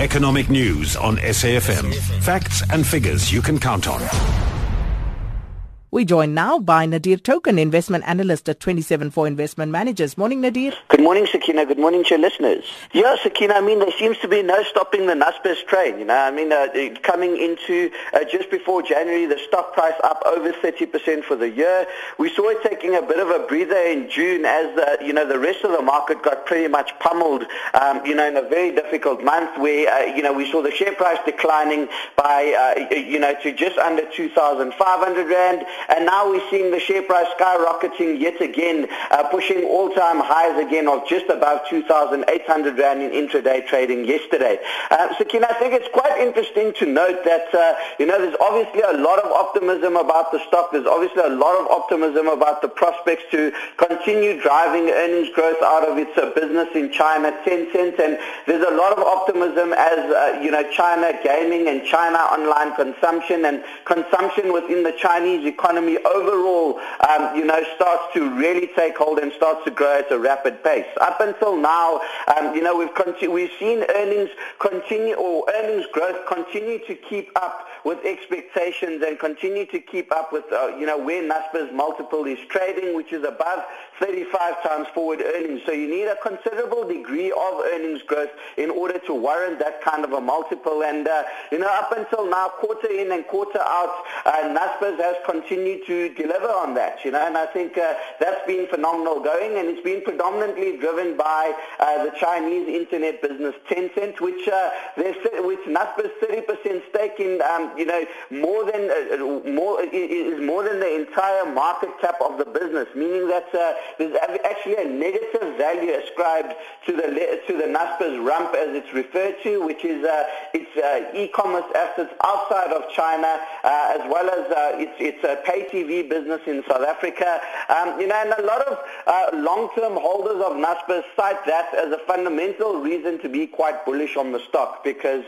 Economic news on SAFM. Facts and figures you can count on. We joined now by Nadir Thokan, investment analyst at 27four Investment Managers. Morning, Nadir. Good morning, Sakina. Good morning to your listeners. Yeah, Sakina, I mean, there seems to be no stopping the Naspers train. You know, I mean, uh, coming into uh, just before January, the stock price up over 30% for the year. We saw it taking a bit of a breather in June as, the, you know, the rest of the market got pretty much pummeled, um, you know, in a very difficult month where, uh, you know, we saw the share price declining by, uh, you know, to just under 2,500 Rand. And now we're seeing the share price skyrocketing yet again, uh, pushing all-time highs again of just above 2,800 Rand in intraday trading yesterday. Uh, so, Ken, I think it's quite interesting to note that, uh, you know, there's obviously a lot of optimism about the stock. There's obviously a lot of optimism about the prospects to continue driving earnings growth out of its uh, business in China, Tencent. And there's a lot of optimism as, uh, you know, China gaming and China online consumption and consumption within the Chinese economy economy overall, um, you know, starts to really take hold and starts to grow at a rapid pace. Up until now, um, you know, we've conti- we've seen earnings continue or earnings growth continue to keep up with expectations and continue to keep up with, uh, you know, where Naspers multiple is trading, which is above 35 times forward earnings. So you need a considerable degree of earnings growth in order to warrant that kind of a multiple. And, uh, you know, up until now, quarter in and quarter out, uh, has continued to deliver on that, you know, and I think uh, that's been phenomenal going, and it's been predominantly driven by uh, the Chinese internet business Tencent, which, uh, which Naspers 30% stake in, um, you know, more than, uh, more, is more than the entire market cap of the business, meaning that uh, there's actually a negative value ascribed to the to the Naspers rump as it's referred to, which is uh, its uh, e-commerce assets outside of China, as well as its its pay TV business in South Africa. Um, you know, and a lot of uh, long-term holders of Naspers cite that as a fundamental reason to be quite bullish on the stock because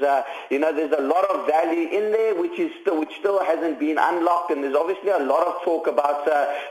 you know there's a lot of value in there which is still, which still hasn't been unlocked, and there's obviously a lot of talk about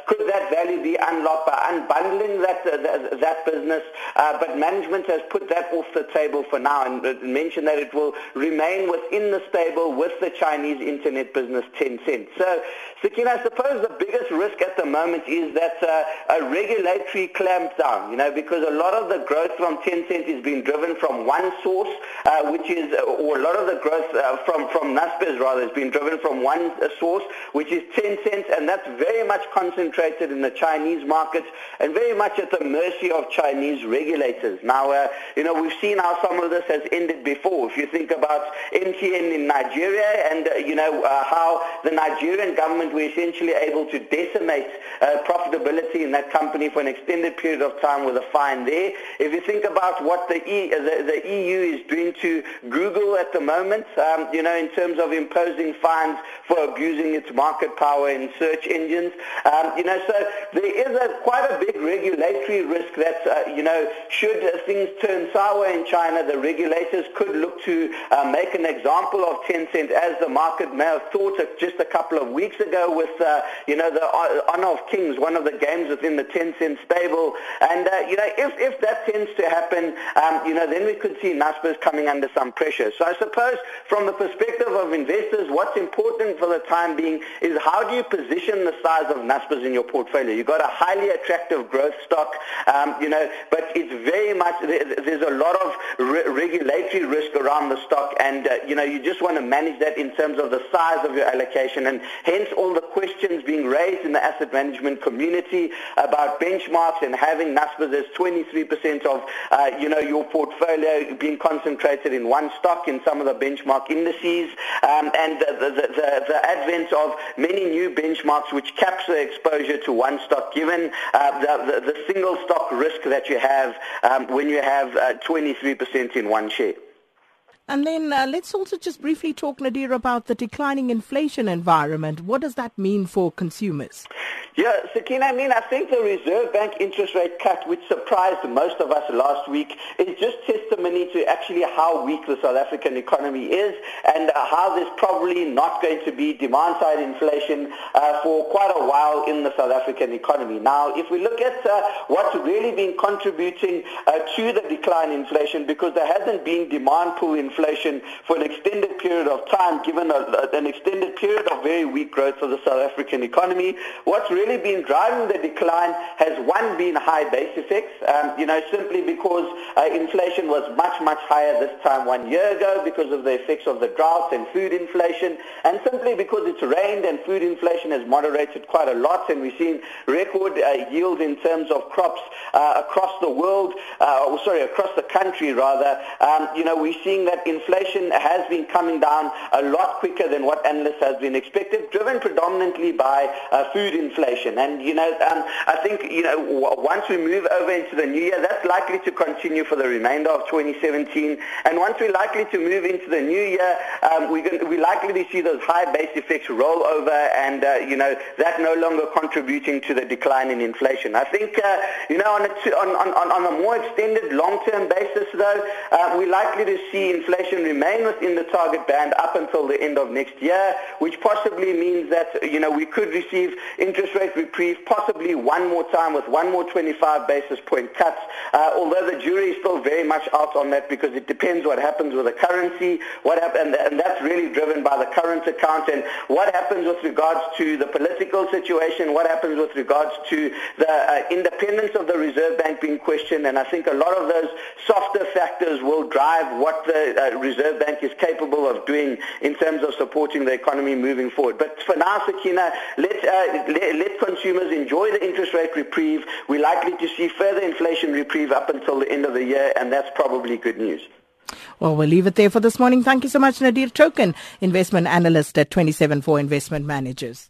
could that value be unlocked by unbundling that uh, that, that, business, uh, but management has put that off the table for now and mentioned that it will remain within the stable with the Chinese internet business Tencent. So, Sakina, I suppose the biggest risk at the moment is that uh, a regulatory clampdown, you know, because a lot of the growth from Tencent is being driven from one source, uh, which is, or a lot of the growth uh, from, from Naspers rather, has been driven from one uh, source, which is Tencent, and that's very much concentrated in the Chinese market and very much at the mercy of Chinese regulators. Now, uh, you know, we've seen how some of this has ended before. If you think about MTN in Nigeria and, uh, you know, how the Nigerian government were essentially able to decimate uh, profitability in that company for an extended period of time with a fine there. If you think about what the, e, the, the EU is doing to Google at the moment, um, you know, in terms of imposing fines for abusing its market power in search engines, um, you know, so there is a quite a big regulatory risk that, uh, you know, should things turn sour in China, the regulators could look to uh, make an example of Tencent as the market may have thought just a couple of weeks ago with, uh, you know, the Honor of Kings, one of the games within the Tencent stable. And, uh, you know, if, if that tends to happen, um, you know, then we could see Naspers coming under some pressure. So I suppose from the perspective of investors, what's important for the time being is how do you position the size of Naspers in your portfolio? You've got a highly attractive growth stock, um, you know, but it's very much, there's a lot of re- regulatory risk around the stock and, uh, you know, you just want to manage that in terms of the size of your allocation and hence all the questions being raised in the asset management community about benchmarks and having Naspers as 23% of, uh, you know, your portfolio being concentrated in one stock in some of the benchmark indices um, and the, the, the, the advent of many new benchmarks which caps the exposure to one stock given uh, the, the, the, single stock risk that you have um, when you have uh, 23% in one share. And then uh, let's also just briefly talk, Nadir, about the declining inflation environment. What does that mean for consumers? Yeah, Sakina, I mean, I think the Reserve Bank interest rate cut, which surprised most of us last week, is just testimony to actually how weak the South African economy is and uh, how there's probably not going to be demand-side inflation uh, for quite a while in the South African economy. Now, if we look at uh, what's really been contributing uh, to the decline in inflation, because there hasn't been demand pull inflation, inflation for an extended period of time, given a, an extended period of very weak growth of the South African economy. What's really been driving the decline has, one, been high base effects, um, you know, simply because uh, inflation was much, much higher this time one year ago because of the effects of the drought and food inflation, and simply because it's rained and food inflation has moderated quite a lot, and we've seen record uh, in terms of crops uh, across the world, uh, sorry, across the country rather. Um, you know, we're seeing that inflation has been coming down a lot quicker than what analysts have been expected, driven predominantly by uh, food inflation. And, you know, um, I think, you know, w- once we move over into the new year, that's likely to continue for the remainder of 2017. And once we're likely to move into the new year, um, we're, going, we're likely to see those high base effects roll over and, uh, you know, that no longer contributing to the decline in inflation. I think, uh, you know, on a, on, on, on a more extended long-term basis, though, uh, we're likely to see inflation remain within the target band up until the end of next year, which possibly means that, you know, we could receive interest rate reprieve possibly one more time with one more 25 basis point cuts, uh, although the jury is still very much out on that because it depends what happens with the currency, what happen, and that's really driven by the current account and what happens with regards to the political situation, what happens with regards to the uh, independence of the Reserve Bank being questioned, and I think a lot of those softer factors will drive what the uh, Reserve Bank is capable of doing in terms of supporting the economy moving forward. But for now, Sakina, let, uh, let, let consumers enjoy the interest rate reprieve. We're likely to see further inflation reprieve up until the end of the year, and that's probably good news. Well, we'll leave it there for this morning. Thank you so much, Nadir Thokan, investment analyst at Twenty Seven 27four Investment Managers.